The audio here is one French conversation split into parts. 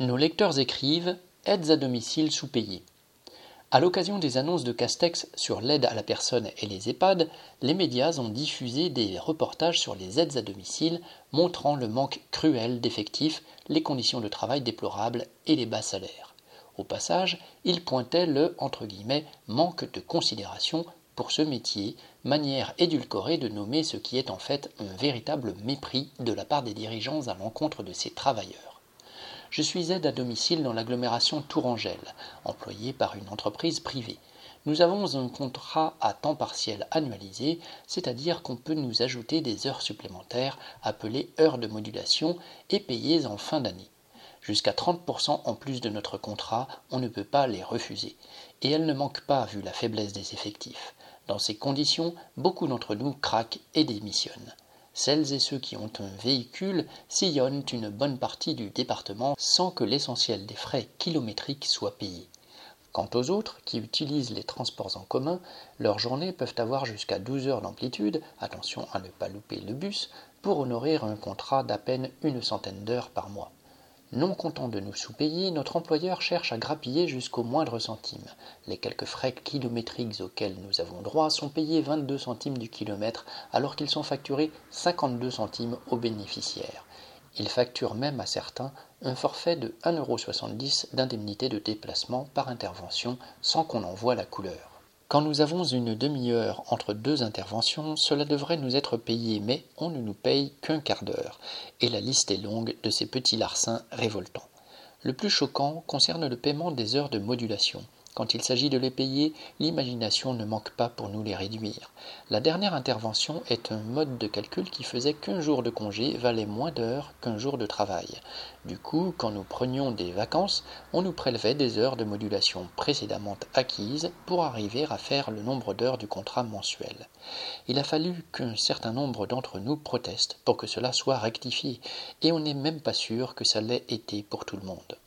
Nos lecteurs écrivent Aides à domicile sous-payées. À l'occasion des annonces de Castex sur l'aide à la personne et les EHPAD, les médias ont diffusé des reportages sur les aides à domicile montrant le manque cruel d'effectifs, les conditions de travail déplorables et les bas salaires. Au passage, ils pointaient le manque de considération pour ce métier, manière édulcorée de nommer ce qui est en fait un véritable mépris de la part des dirigeants à l'encontre de ces travailleurs. Je suis aide à domicile dans l'agglomération Tourangelle, employé par une entreprise privée. Nous avons un contrat à temps partiel annualisé, c'est-à-dire qu'on peut nous ajouter des heures supplémentaires, appelées heures de modulation, et payées en fin d'année. Jusqu'à 30% en plus de notre contrat, on ne peut pas les refuser. Et elles ne manquent pas vu la faiblesse des effectifs. Dans ces conditions, beaucoup d'entre nous craquent et démissionnent. Celles et ceux qui ont un véhicule sillonnent une bonne partie du département sans que l'essentiel des frais kilométriques soit payé. Quant aux autres, qui utilisent les transports en commun, leurs journées peuvent avoir jusqu'à 12 heures d'amplitude, attention à ne pas louper le bus, pour honorer un contrat d'à peine une centaine d'heures par mois. Non content de nous sous-payer, notre employeur cherche à grappiller jusqu'au moindre centime. Les quelques frais kilométriques auxquels nous avons droit sont payés 22 centimes du kilomètre alors qu'ils sont facturés 52 centimes aux bénéficiaires. Il facture même à certains un forfait de 1,70€ d'indemnité de déplacement par intervention sans qu'on en voie la couleur. Quand nous avons une demi-heure entre deux interventions, cela devrait nous être payé, mais on ne nous paye qu'un quart d'heure, et la liste est longue de ces petits larcins révoltants. Le plus choquant concerne le paiement des heures de modulation. Quand il s'agit de les payer, l'imagination ne manque pas pour nous les réduire. La dernière intervention est un mode de calcul qui faisait qu'un jour de congé valait moins d'heures qu'un jour de travail. Du coup, quand nous prenions des vacances, on nous prélevait des heures de modulation précédemment acquises pour arriver à faire le nombre d'heures du contrat mensuel. Il a fallu qu'un certain nombre d'entre nous protestent pour que cela soit rectifié, et on n'est même pas sûr que ça l'ait été pour tout le monde.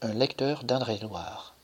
Un lecteur d'Indre-et-Loire.